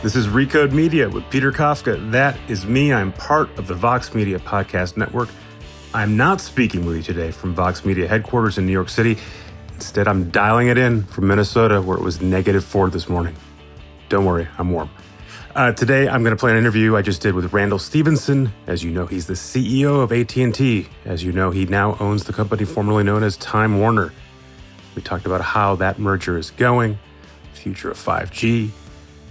This is Recode Media with Peter Kafka. That is me. I'm part of the Vox Media Podcast Network. I'm not speaking with you today from Vox Media headquarters in New York City. Instead, I'm dialing it in from Minnesota, where it was negative four this morning. Don't worry, I'm warm. Uh, today, I'm going to play an interview I just did with Randall Stephenson. As you know, he's the CEO of AT&T. As you know, he now owns the company formerly known as Time Warner. We talked about how that merger is going, future of 5G,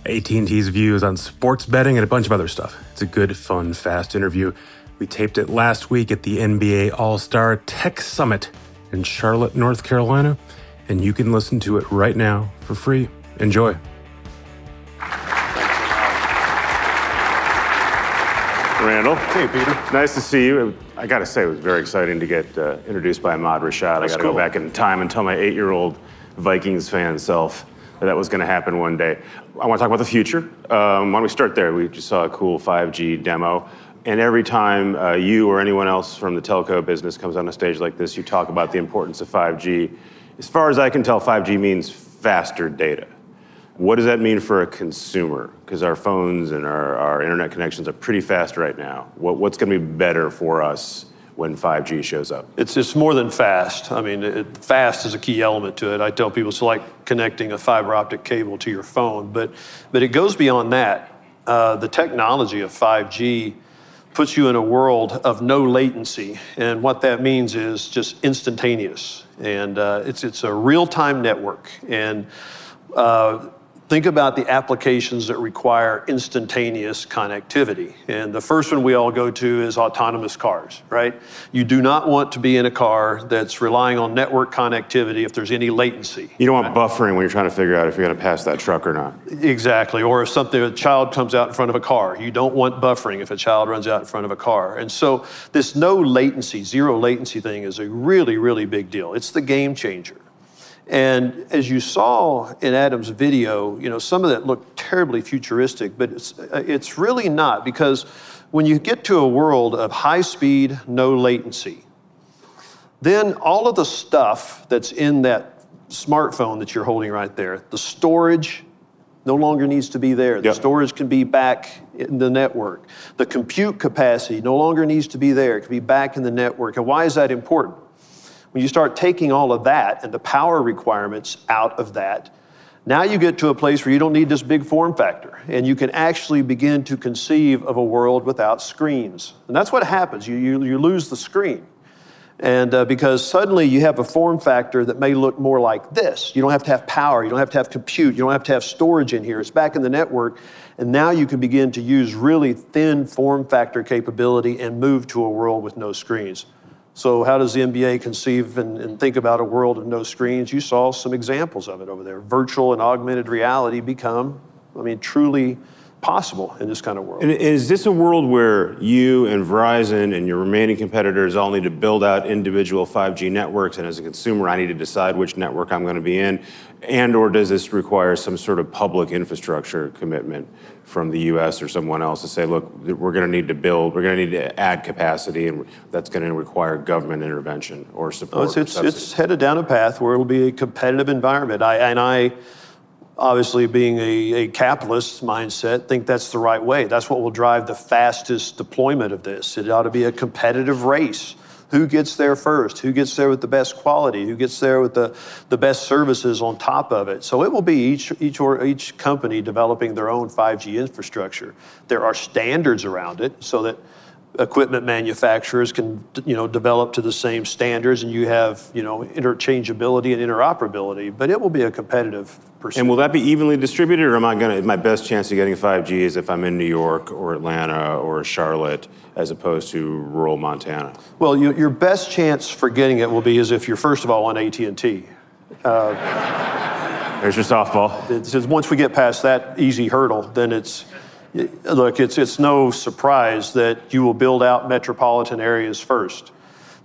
AT&T's views on sports betting and a bunch of other stuff. It's a good, fun, fast interview. We taped it last week at the NBA All-Star Tech Summit in Charlotte, North Carolina, and you can listen to it right now for free. Enjoy. Randall. Hey, Peter. Nice to see you. I got to say, it was very exciting to get uh, introduced by Ahmad Rashad. I got to cool. go back in time and tell my eight year old Vikings fan self that was going to happen one day. I want to talk about the future. Um, why don't we start there? We just saw a cool 5G demo. And every time uh, you or anyone else from the telco business comes on a stage like this, you talk about the importance of 5G. As far as I can tell, 5G means faster data. What does that mean for a consumer? Because our phones and our, our internet connections are pretty fast right now. What, what's going to be better for us when 5G shows up? It's, it's more than fast. I mean, it, fast is a key element to it. I tell people it's like connecting a fiber optic cable to your phone, but, but it goes beyond that. Uh, the technology of 5G puts you in a world of no latency, and what that means is just instantaneous. And uh, it's, it's a real time network. And uh, think about the applications that require instantaneous connectivity. And the first one we all go to is autonomous cars, right? You do not want to be in a car that's relying on network connectivity if there's any latency. You don't want buffering when you're trying to figure out if you're going to pass that truck or not. Exactly. Or if something, a child comes out in front of a car, you don't want buffering if a child runs out in front of a car. And so this no latency, zero latency thing is a really, really big deal. It's the game changer. And as you saw in Adam's video, you know, some of that looked terribly futuristic, but it's, uh, it's really not because when you get to a world of high speed, no latency, then all of the stuff that's in that smartphone that you're holding right there, the storage no longer needs to be there. The Yep. storage can be back in the network. The compute capacity no longer needs to be there. It can be back in the network. And why is that important? When you start taking all of that and the power requirements out of that, now you get to a place where you don't need this big form factor and you can actually begin to conceive of a world without screens. And that's what happens. You, you, you lose the screen. And uh, because suddenly you have a form factor that may look more like this. You don't have to have power, you don't have to have compute, you don't have to have storage in here. It's back in the network. And now you can begin to use really thin form factor capability and move to a world with no screens. So, how does the NBA conceive and, and think about a world of no screens? You saw some examples of it over there. Virtual and augmented reality become, I mean, truly possible in this kind of world. And is this a world where you and Verizon and your remaining competitors all need to build out individual 5G networks, and as a consumer, I need to decide which network I'm going to be in, and or does this require some sort of public infrastructure commitment from the U.S. or someone else to say, look, we're going to need to build, we're going to need to add capacity, and that's going to require government intervention or support? Oh, it's, it's, it's headed down a path where it'll be a competitive environment. I, and I, obviously, being a, a capitalist mindset, think that's the right way. That's what will drive the fastest deployment of this. It ought to be a competitive race Who gets there first? Who gets there with the best quality? Who gets there with the, the best services on top of it? So it will be each, each, or each company developing their own 5G infrastructure. There are standards around it so that equipment manufacturers can you know develop to the same standards and you have you know interchangeability and interoperability but it will be a competitive pursuit. and will that be evenly distributed or am i going to my best chance of getting 5g is if i'm in new york or atlanta or charlotte as opposed to rural montana? Well you, your best chance for getting it will be as if you're first of all on at&t uh, there's your softball. once we get past that easy hurdle then it's look, it's, it's no surprise that you will build out metropolitan areas first.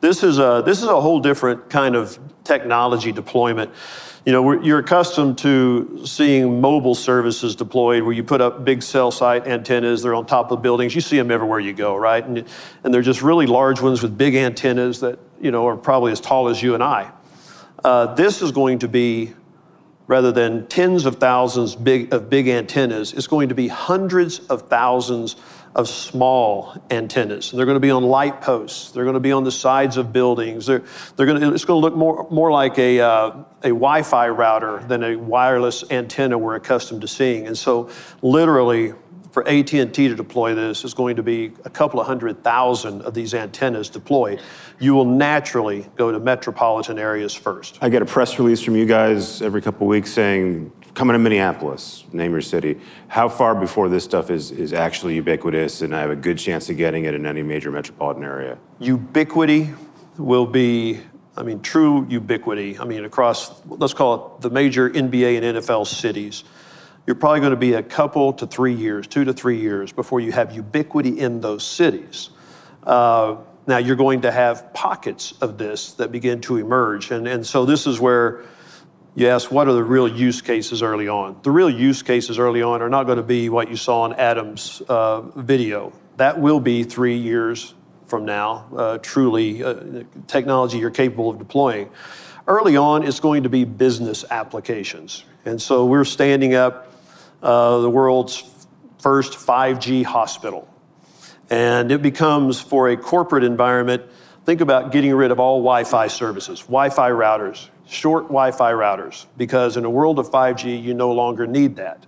This is a, this is a whole different kind of technology deployment. You know, you're accustomed to seeing mobile services deployed where you put up big cell site antennas, they're on top of buildings. You see them everywhere you go, right? And, and they're just really large ones with big antennas that, you know, are probably as tall as you and I. Uh, this is going to be rather than tens of thousands big, of big antennas, it's going to be hundreds of thousands of small antennas. And they're going to be on light posts. They're going to be on the sides of buildings. They're, they're going to, it's going to look more, more like a, uh, a Wi Fi router than a wireless antenna we're accustomed to seeing. And so, literally, for AT&T to deploy this is going to be a couple of hundred thousand of these antennas deployed. You will naturally go to metropolitan areas first. I get a press release from you guys every couple of weeks saying, coming to Minneapolis, name your city. How far before this stuff is, is actually ubiquitous and I have a good chance of getting it in any major metropolitan area? Ubiquity will be I mean, true ubiquity. I mean, across, let's call it the major NBA and NFL cities you're probably going to be a couple to three years, two to three years, before you have ubiquity in those cities. Uh, now, you're going to have pockets of this that begin to emerge. And, and so, this is where you ask, what are the real use cases early on? The real use cases early on are not going to be what you saw in Adam's uh, video. That will be three years from now, uh, truly, uh, technology you're capable of deploying. Early on, it's going to be business applications. And so, we're standing up uh, the world's first 5G hospital. And it becomes, for a corporate environment, think about getting rid of all Wi Fi services, Wi Fi routers, short Wi Fi routers, because in a world of 5G, you no longer need that.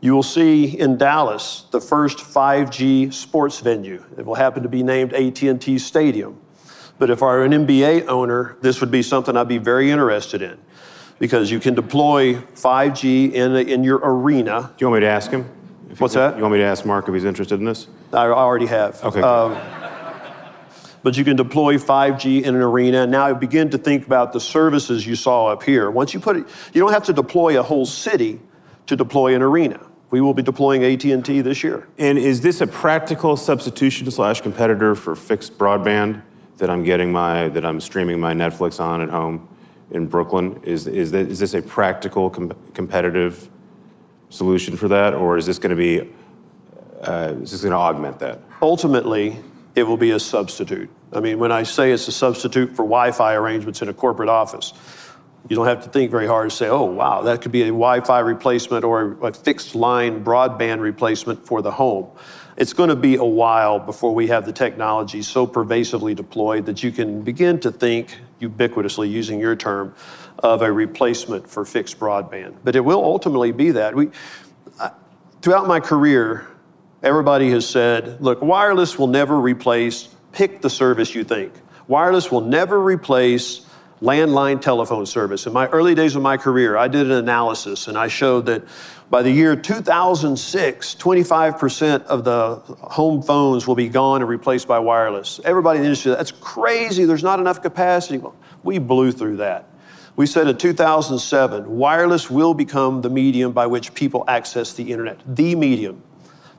You will see in Dallas the first 5G sports venue. It will happen to be named AT&T Stadium. But if I were an NBA owner, this would be something I'd be very interested in because you can deploy 5G in, in your arena. Do you want me to ask him? What's that? You want me to ask Mark if he's interested in this? I already have. Okay. Um, but you can deploy 5G in an arena. Now begin to think about the services you saw up here. Once you put it, you don't have to deploy a whole city to deploy an arena. We will be deploying AT&T this year. And is this a practical substitution slash competitor for fixed broadband that I'm getting my that I'm streaming my Netflix on at home? In Brooklyn? Is, is, that, is this a practical com- competitive solution for that, or is this going to be uh, is this going to augment that? Ultimately, it will be a substitute. I mean, when I say it's a substitute for Wi-Fi arrangements in a corporate office, you don't have to think very hard to say, oh, wow, that could be a Wi Fi replacement or a fixed line broadband replacement for the home. It's going to be a while before we have the technology so pervasively deployed that you can begin to think ubiquitously, using your term, of a replacement for fixed broadband. But it will ultimately be that. We, throughout my career, everybody has said, look, wireless will never replace, pick the service you think. Wireless will never replace landline telephone service. In my early days of my career, I did an analysis and I showed that by the year 2006, 25% of the home phones will be gone and replaced by wireless. Everybody in the industry, that's crazy. There's not enough capacity. We blew through that. We said in 2007, wireless will become the medium by which people access the internet, the medium.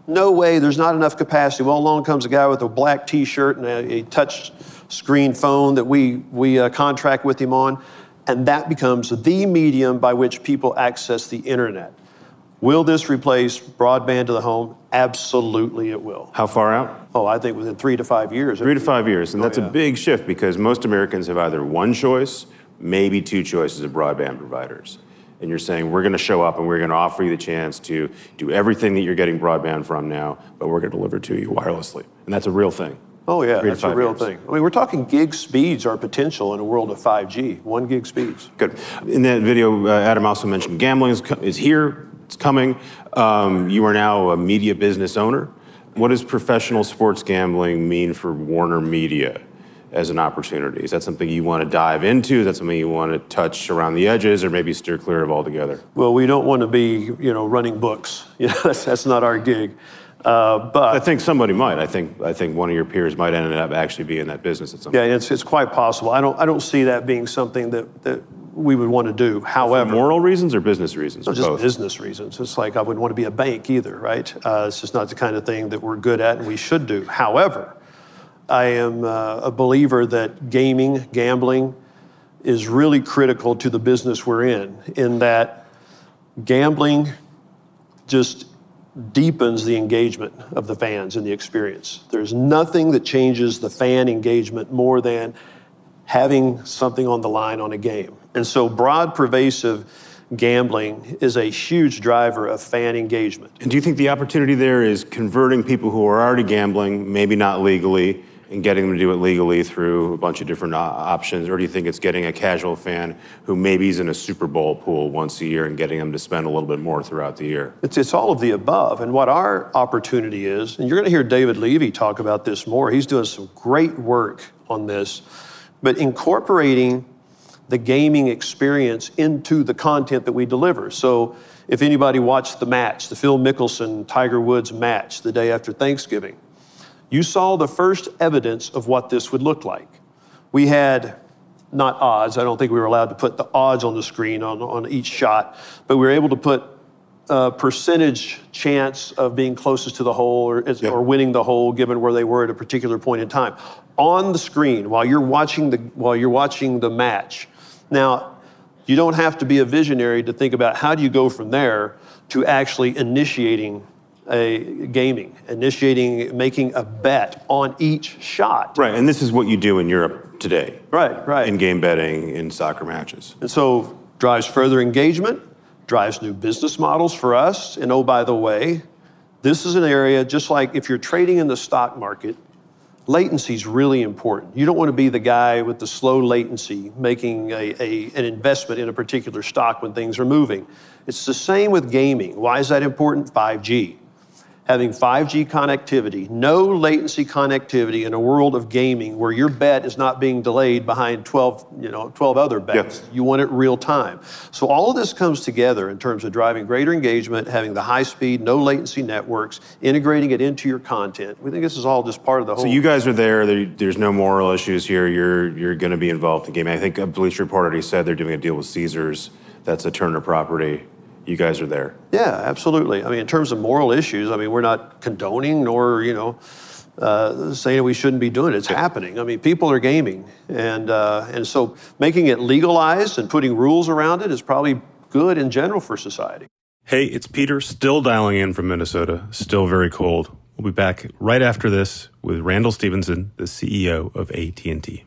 No way, there's not enough capacity. Well, along comes a guy with a black t shirt and a, a touch screen phone that we, we uh, contract with him on, and that becomes the medium by which people access the internet. Will this replace broadband to the home? Absolutely, it will. How far out? Oh, I think within three to five years. Three to five years. And oh, that's yeah. a big shift because most Americans have either one choice, maybe two choices of broadband providers. And you're saying, we're going to show up and we're going to offer you the chance to do everything that you're getting broadband from now, but we're going to deliver to you wirelessly. And that's a real thing. Oh yeah, that's a real years. thing. I mean, we're talking gig speeds are potential in a world of 5G, one gig speeds. Good. In that video, uh, Adam also mentioned gambling is, co- is here, it's coming. Um, you are now a media business owner. What does professional sports gambling mean for Warner Media as an opportunity? Is that something you want to dive into? Is that something you want to touch around the edges or maybe steer clear of altogether? Well, we don't want to be, you know, running books. You know, that's, that's not our gig. Uh, but I think somebody might. I think I think one of your peers might end up actually be in that business at some Yeah, point. it's, it's quite possible. I don't, I don't see that being something that, that we would want to do. However, Moral reasons or business reasons? no, or just both? business reasons. It's like I wouldn't want to be a bank either, right? Uh, it's just not the kind of thing that we're good at and we should do. However, I am uh, a believer that gaming, gambling, is really critical to the business we're in, in that gambling just deepens the engagement of the fans in the experience. There's nothing that changes the fan engagement more than having something on the line on a game. And so, broad, pervasive gambling is a huge driver of fan engagement. And do you think the opportunity there is converting people who are already gambling, maybe not legally, and getting them to do it legally through a bunch of different options? Or do you think it's getting a casual fan who maybe is in a Super Bowl pool once a year and getting them to spend a little bit more throughout the year? It's, it's all of the above. And what our opportunity is, and you're going to hear David Levy talk about this more, he's doing some great work on this, but incorporating the gaming experience into the content that we deliver. So if anybody watched the match, the Phil Mickelson Tiger Woods match the day after Thanksgiving, you saw the first evidence of what this would look like. We had not odds, I don't think we were allowed to put the odds on the screen on, on each shot, but we were able to put a percentage chance of being closest to the hole or, Yeah. or winning the hole given where they were at a particular point in time on the screen while you're watching the while you're watching the match. Now, you don't have to be a visionary to think about how do you go from there to actually initiating a gaming, initiating making a bet on each shot. Right, and this is what you do in Europe today. Right, right. In game betting, in soccer matches. And so drives further engagement, drives new business models for us. And oh, by the way, this is an area just like if you're trading in the stock market, latency is really important. You don't want to be the guy with the slow latency making a, a, an investment in a particular stock when things are moving. It's the same with gaming. Why is that important? 5G. Having 5G connectivity, no latency connectivity in a world of gaming where your bet is not being delayed behind 12, you know, 12 other bets. Yeah. You want it real time. So all of this comes together in terms of driving greater engagement, having the high speed, no latency networks, integrating it into your content. We think this is all just part of the whole. So you guys are there. there there's no moral issues here. You're you're going to be involved in gaming. I think a Bleacher Report already said they're doing a deal with Caesars. That's a Turner property. You guys are there. Yeah, absolutely. I mean, in terms of moral issues, I mean, we're not condoning nor, you know, uh, saying we shouldn't be doing it. It's happening. I mean, people are gaming, and uh, and so making it legalized and putting rules around it is probably good in general for society. Hey, it's Peter, still dialing in from Minnesota, still very cold. We'll be back right after this with Randall Stephenson, the CEO of AT&T.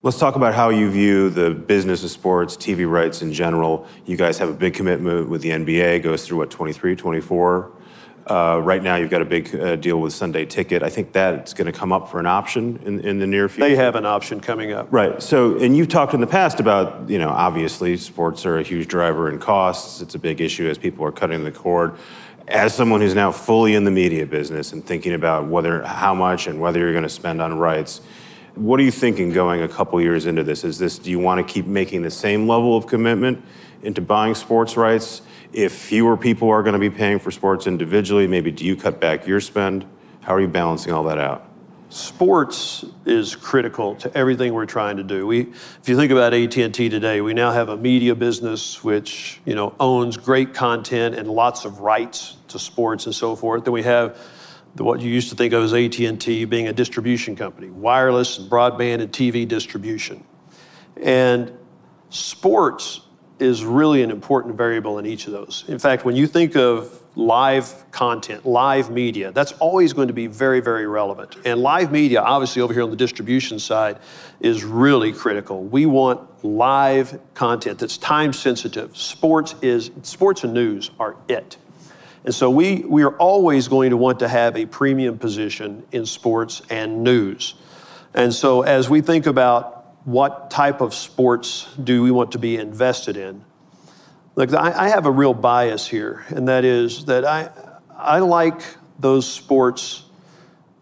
Let's talk about how you view the business of sports, TV rights in general. You guys have a big commitment with the NBA, goes through what, 23, 24? Uh, right now, you've got a big uh, deal with Sunday Ticket. I think that's going to come up for an option in, in the near future. They have an option coming up. Right. So, and you've talked in the past about, you know, obviously sports are a huge driver in costs. It's a big issue as people are cutting the cord. As someone who's now fully in the media business and thinking about whether, how much and whether you're going to spend on rights, what are you thinking going a couple years into this? Is this, do you want to keep making the same level of commitment into buying sports rights? If fewer people are going to be paying for sports individually, maybe do you cut back your spend? How are you balancing all that out? Sports is critical to everything we're trying to do. We, if you think about AT&T today, we now have a media business which you know owns great content and lots of rights to sports and so forth. Then we have the, what you used to think of as AT&T being a distribution company, wireless and broadband and TV distribution. And sports is really an important variable in each of those. In fact, when you think of live content, live media, that's always going to be very, very relevant. And live media, obviously, over here on the distribution side, is really critical. We want live content that's time sensitive. Sports is sports and news are it. And so we, we are always going to want to have a premium position in sports and news. And so as we think about what type of sports do we want to be invested in? Look, I, I have a real bias here, and that is that I, I like those sports,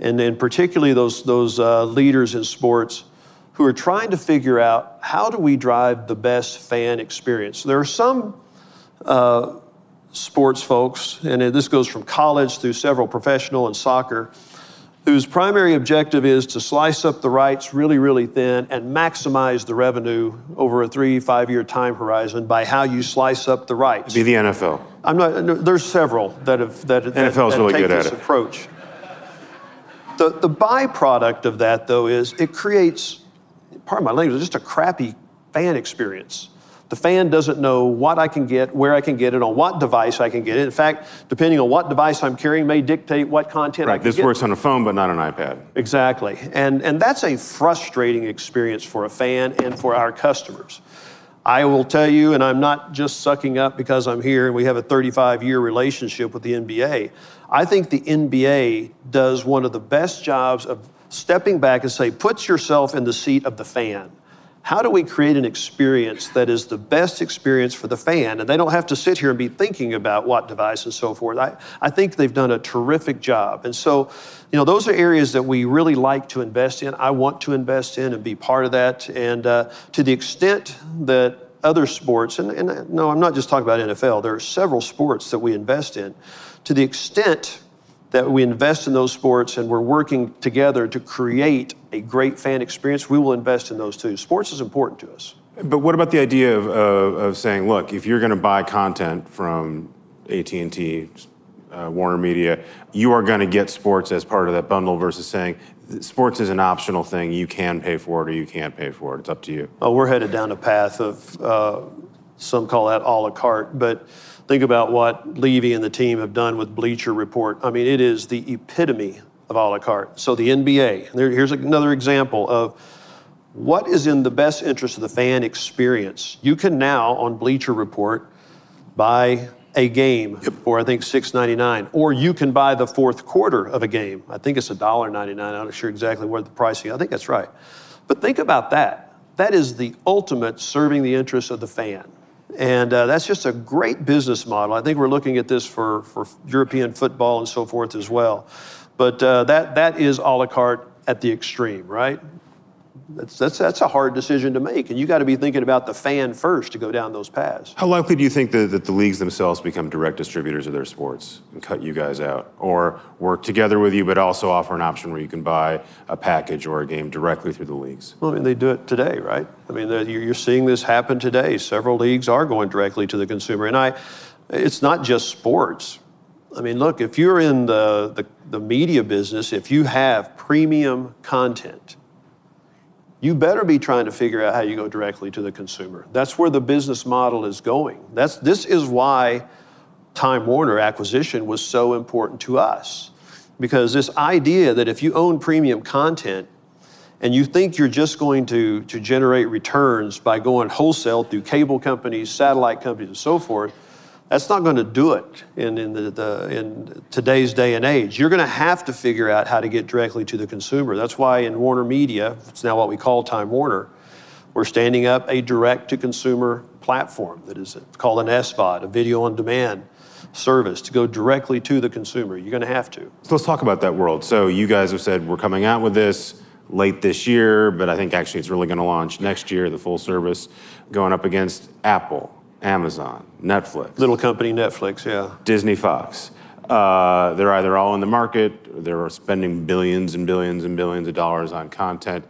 and, and particularly those, those uh, leaders in sports who are trying to figure out how do we drive the best fan experience. There are some uh, sports folks, and this goes from college through several professional and soccer, whose primary objective is to slice up the rights really, really thin and maximize the revenue over a three, five year time horizon by how you slice up the rights. Be the NFL. I'm not, there's several that have, that, NFL's that, that really take good this at it. approach. The, the byproduct of that, though, is it creates, part of my language, just a crappy fan experience. The fan doesn't know what I can get, where I can get it, on what device I can get it. In fact, depending on what device I'm carrying, may dictate what content right. I can this get. works on a phone, but not an iPad. Exactly. And, and that's a frustrating experience for a fan and for our customers. I will tell you, and I'm not just sucking up because I'm here and we have a 35 year relationship with the NBA. I think the NBA does one of the best jobs of stepping back and say, put yourself in the seat of the fan how do we create an experience that is the best experience for the fan? And they don't have to sit here and be thinking about what device and so forth. I, I think they've done a terrific job. And so you know those are areas that we really like to invest in. I want to invest in and be part of that. And uh, to the extent that other sports and, and no i'm not just talking about nfl there are several sports that we invest in. To the extent that we invest in those sports and we're working together to create a great fan experience, we will invest in those too. Sports is important to us. But what about the idea of, uh, of saying, look, if you're going to buy content from AT&T, uh, Warner Media, you are going to get sports as part of that bundle versus saying sports is an optional thing. You can pay for it or you can't pay for it. It's up to you. Oh, we're headed down a path of uh, some call that a la carte, but think about what Levy and the team have done with Bleacher Report. I mean, it is the epitome of a la carte. So the NBA, there, here's another example of what is in the best interest of the fan experience. You can now on Bleacher Report buy a game yep. for I think six ninety nine, or you can buy the fourth quarter of a game. I think it's a dollar ninety nine. I'm not sure exactly what the pricing. I think that's right. But think about that. That is the ultimate serving the interests of the fan. And uh, that's just a great business model. I think we're looking at this for, for European football and so forth as well. But uh, that, that is a la carte at the extreme, right? That's, that's, that's a hard decision to make. And you got to be thinking about the fan first to go down those paths. How likely do you think that, that the leagues themselves become direct distributors of their sports and cut you guys out? Or work together with you, but also offer an option where you can buy a package or a game directly through the leagues? Well, I mean, they do it today, right? I mean, you're seeing this happen today. Several leagues are going directly to the consumer. And I, it's not just sports. I mean, look, if you're in the, the, the media business, if you have premium content, you better be trying to figure out how you go directly to the consumer. That's where the business model is going. That's, this is why Time Warner acquisition was so important to us. Because this idea that if you own premium content and you think you're just going to, to generate returns by going wholesale through cable companies, satellite companies, and so forth, That's not going to do it in, in, the, the, in today's day and age. You're going to have to figure out how to get directly to the consumer. That's why in Warner Media, it's now what we call Time Warner, we're standing up a direct to consumer platform that is called an SVOD, a video on demand service to go directly to the consumer. You're going to have to. So let's talk about that world. So you guys have said we're coming out with this late this year, but I think actually it's really going to launch next year, the full service, going up against Apple, Amazon, Netflix. Little company Netflix, yeah. Disney Fox. Uh, they're either all in the market, they're spending billions and billions and billions of dollars on content.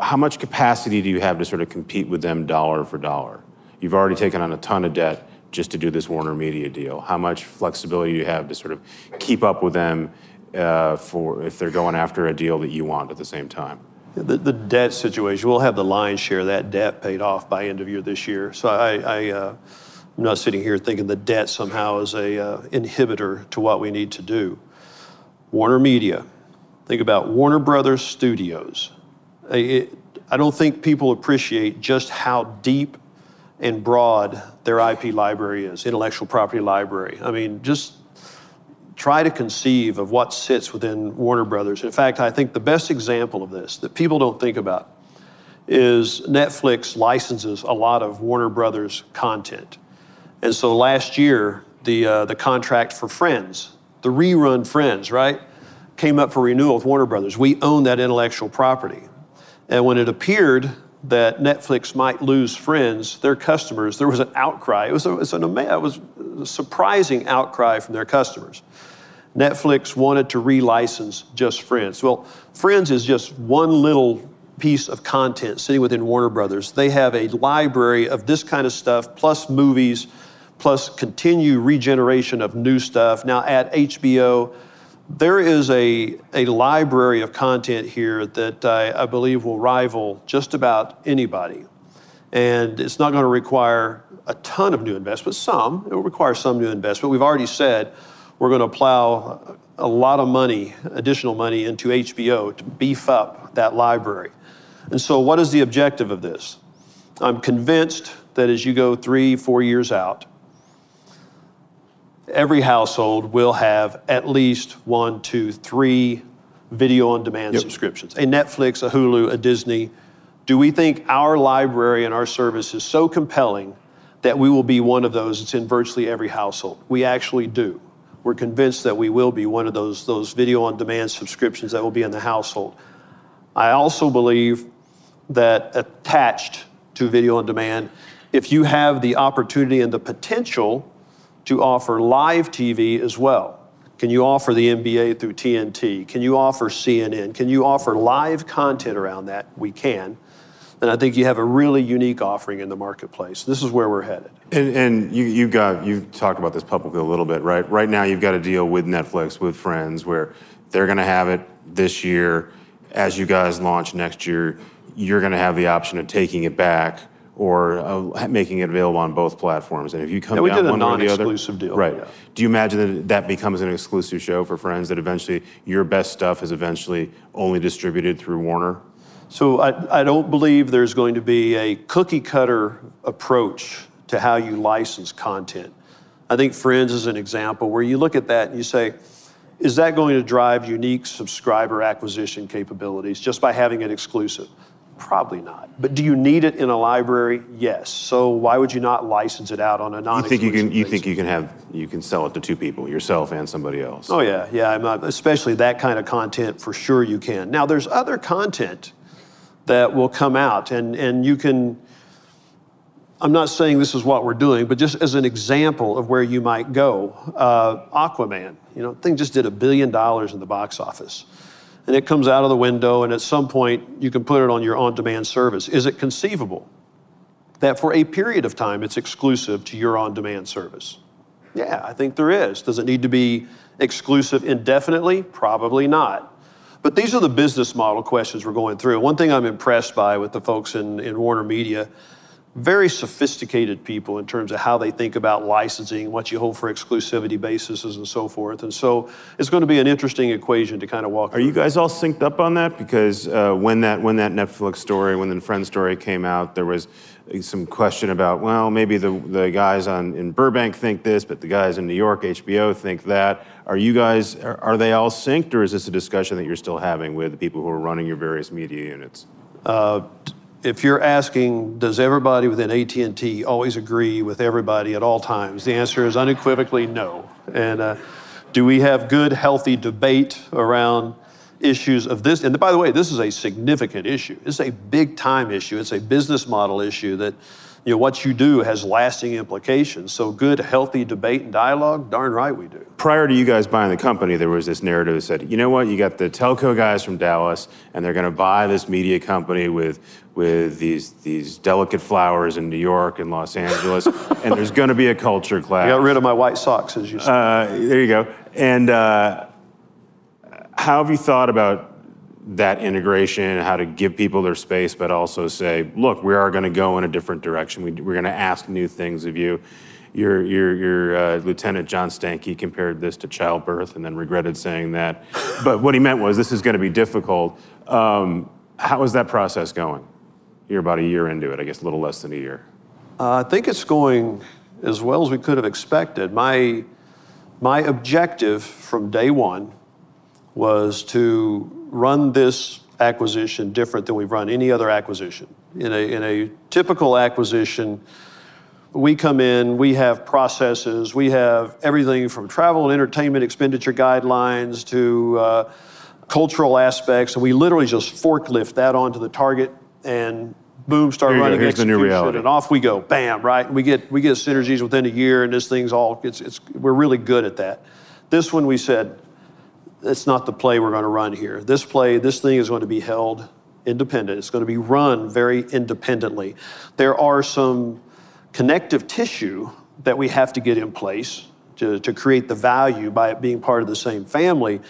How much capacity do you have to sort of compete with them dollar for dollar? You've already taken on a ton of debt just to do this Warner Media deal. How much flexibility do you have to sort of keep up with them uh, for if they're going after a deal that you want at the same time? The, the, debt situation, we'll have the lion's share of that debt paid off by end of year this year. So I, I uh, I'm not sitting here thinking the debt somehow is a uh, inhibitor to what we need to do. Warner Media, think about Warner Brothers Studios. It, I don't think people appreciate just how deep and broad their IP library is, intellectual property library. I mean, just try to conceive of what sits within Warner Brothers. In fact, I think the best example of this that people don't think about is Netflix licenses a lot of Warner Brothers content. And so last year, the, uh, the contract for Friends, the rerun Friends, right, came up for renewal with Warner Brothers. We own that intellectual property. And when it appeared that Netflix might lose friends, their customers, there was an outcry. It was, a, it was, an, it was a surprising outcry from their customers. Netflix wanted to relicense just Friends. Well, Friends is just one little piece of content sitting within Warner Brothers. They have a library of this kind of stuff, plus movies, plus continued regeneration of new stuff. Now at HBO, there is a, a library of content here that I, I believe will rival just about anybody. And it's not going to require a ton of new investment, some. It will require some new investment. We've already said we're going to plow a lot of money, additional money, into HBO to beef up that library. And so, what is the objective of this? I'm convinced that as you go three, four years out, every household will have at least one, two, three video on demand yep. subscriptions a Netflix, a Hulu, a Disney. Do we think our library and our service is so compelling that we will be one of those that's in virtually every household? We actually do. We're convinced that we will be one of those, those video on demand subscriptions that will be in the household. I also believe that attached to video on demand, if you have the opportunity and the potential to offer live TV as well. Can you offer the NBA through TNT? Can you offer CNN? Can you offer live content around that? We can. And I think you have a really unique offering in the marketplace. This is where we're headed. And, and you, you got you talked about this publicly a little bit, right? Right now, you've got a deal with Netflix, with Friends, where they're going to have it this year. As you guys launch next year, you're going to have the option of taking it back or uh, making it available on both platforms. And if you come yeah, we down did a one or the other, non-exclusive deal. right? Yeah. Do you imagine that that becomes an exclusive show for Friends? That eventually your best stuff is eventually only distributed through Warner? So I, I don't believe there's going to be a cookie cutter approach to how you license content. I think Friends is an example where you look at that and you say, is that going to drive unique subscriber acquisition capabilities just by having it exclusive? Probably not. But do you need it in a library? Yes. So why would you not license it out on a non? You think you can? You think you can have? You can sell it to two people, yourself and somebody else. Oh yeah, yeah. Not, especially that kind of content, for sure you can. Now there's other content that will come out, and and you can. I'm not saying this is what we're doing, but just as an example of where you might go, uh, Aquaman. You know, thing just did a billion dollars in the box office and it comes out of the window, and at some point you can put it on your on demand service. Is it conceivable that for a period of time it's exclusive to your on demand service? Yeah, I think there is. Does it need to be exclusive indefinitely? Probably not. But these are the business model questions we're going through. One thing I'm impressed by with the folks in, in Warner Media, very sophisticated people in terms of how they think about licensing, what you hold for exclusivity basis, and so forth. And so it's going to be an interesting equation to kind of walk. Are you guys all synced up on that? Because uh, when that when that Netflix story, when the Friend story came out, there was some question about well, maybe the the guys on in Burbank think this, but the guys in New York, HBO, think that. Are you guys are, are they all synced, or is this a discussion that you're still having with the people who are running your various media units? Uh, if you're asking, does everybody within AT&T always agree with everybody at all times? The answer is unequivocally no. And uh, do we have good, healthy debate around issues of this? And by the way, this is a significant issue. It's a big time issue. It's a business model issue that you know, what you do has lasting implications. So good, healthy debate and dialogue, darn right we do. Prior to you guys buying the company, there was this narrative that said, you know what, you got the telco guys from Dallas, and they're going to buy this media company with with these these delicate flowers in New York and Los Angeles, and there's going to be a culture clash. I got rid of my white socks, as you said. Uh, there you go. And uh, how have you thought about that integration, how to give people their space, but also say, look, we are going to go in a different direction. We, are going to ask new things of you. Your, your, your uh, Lieutenant John Stankey compared this to childbirth and then regretted saying that. but what he meant was this is going to be difficult. Um, how is that process going? You're about a year into it, I guess a little less than a year. Uh, I think it's going as well as we could have expected. My, my objective from day one was to run this acquisition different than we've run any other acquisition. In a, in a typical acquisition, we come in, we have processes, we have everything from travel and entertainment expenditure guidelines to uh, cultural aspects, and we literally just forklift that onto the target and boom, start Here running Here's the new reality. and off we go, bam, right? We get we get synergies within a year, and this thing's all it's, it's we're really good at that. This one we said, it's not the play we're going to run here. This play, this thing is going to be held independent. It's going to be run very independently. There are some connective tissue that we have to get in place to, to create the value by it being part of the same family.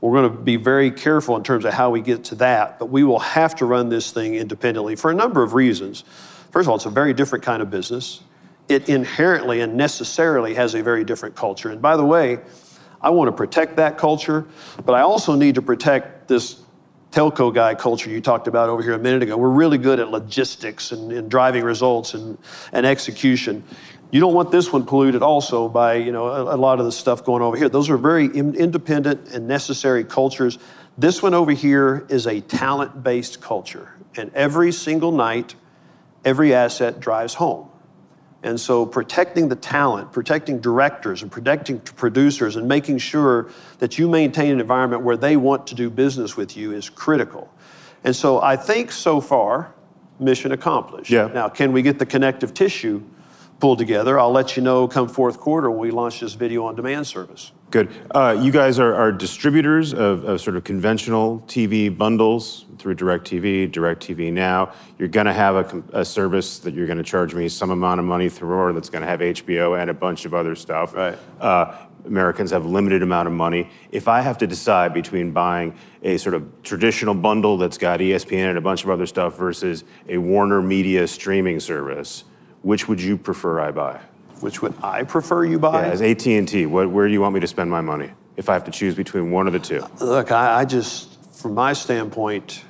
We're going to be very careful in terms of how we get to that, but we will have to run this thing independently for a number of reasons. First of all, it's a very different kind of business. It inherently and necessarily has a very different culture. And by the way, I want to protect that culture, but I also need to protect this telco guy culture you talked about over here a minute ago. We're really good at logistics and, and driving results and, and execution. You don't want this one polluted also by you know a, a lot of the stuff going over here. Those are very in, independent and necessary cultures. This one over here is a talent-based culture, and every single night, every asset drives home. And so protecting the talent, protecting directors and protecting producers and making sure that you maintain an environment where they want to do business with you is critical. And so I think so far, mission accomplished. Yeah. Now, can we get the connective tissue pulled together? I'll let you know come fourth quarter when we launch this video on demand service. Good. Uh, you guys are, are distributors of, of, sort of conventional TV bundles through DirecTV, DirecTV Now. You're going to have a, a, service that you're going to charge me some amount of money through, or that's going to have HBO and a bunch of other stuff. Right. Uh, Americans have a limited amount of money. If I have to decide between buying a sort of traditional bundle that's got ESPN and a bunch of other stuff versus a Warner Media streaming service, which would you prefer I buy? Which would I prefer you buy? Yeah, as AT&T, where do you want me to spend my money if I have to choose between one of the two? Look, I, I just, from my standpoint,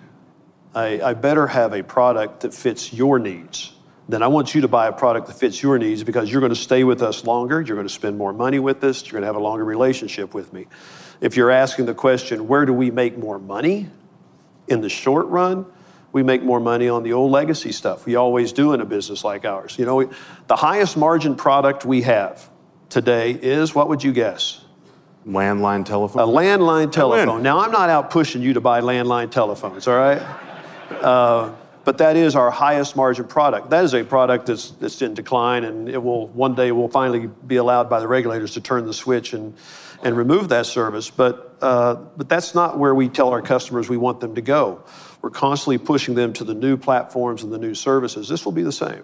I, I better have a product that fits your needs. Then I want you to buy a product that fits your needs because you're going to stay with us longer, you're going to spend more money with us, you're going to have a longer relationship with me. If you're asking the question, where do we make more money in the short run? We make more money on the old legacy stuff. We always do in a business like ours. You know, we, the highest margin product we have today is what would you guess? Landline telephone. A landline telephone. Now, I'm not out pushing you to buy landline telephones, all right? Uh, but that is our highest margin product. That is a product that's, that's in decline, and it will one day will finally be allowed by the regulators to turn the switch and, and remove that service. But, uh, but that's not where we tell our customers we want them to go. We're constantly pushing them to the new platforms and the new services. This will be the same.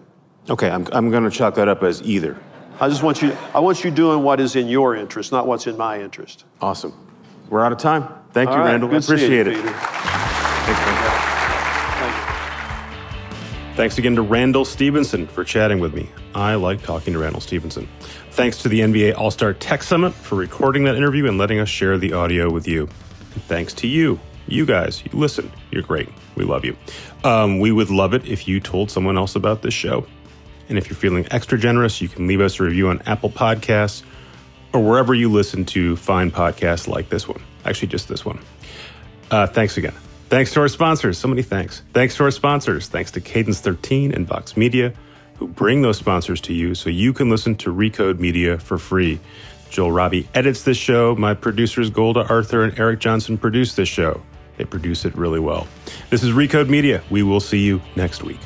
Okay, I'm, I'm going to chalk that up as either. I just want you, I want you doing what is in your interest, not what's in my interest. Awesome. We're out of time. Thank All you, right, Randall. good I appreciate you, it. Peter. Thanks, man. Thanks again to Randall Stephenson for chatting with me. I like talking to Randall Stephenson. Thanks to the NBA All Star Tech Summit for recording that interview and letting us share the audio with you. And thanks to you, you guys. You listen, you're great. We love you. Um, we would love it if you told someone else about this show. And if you're feeling extra generous, you can leave us a review on Apple Podcasts or wherever you listen to find podcasts like this one. Actually, just this one. Uh, thanks again. Thanks to our sponsors. So many thanks. Thanks to our sponsors. Thanks to Cadence 13 and Vox Media, who bring those sponsors to you so you can listen to Recode Media for free. Joel Robbie edits this show. My producers, Golda Arthur and Eric Johnson, produce this show. They produce it really well. This is Recode Media. We will see you next week.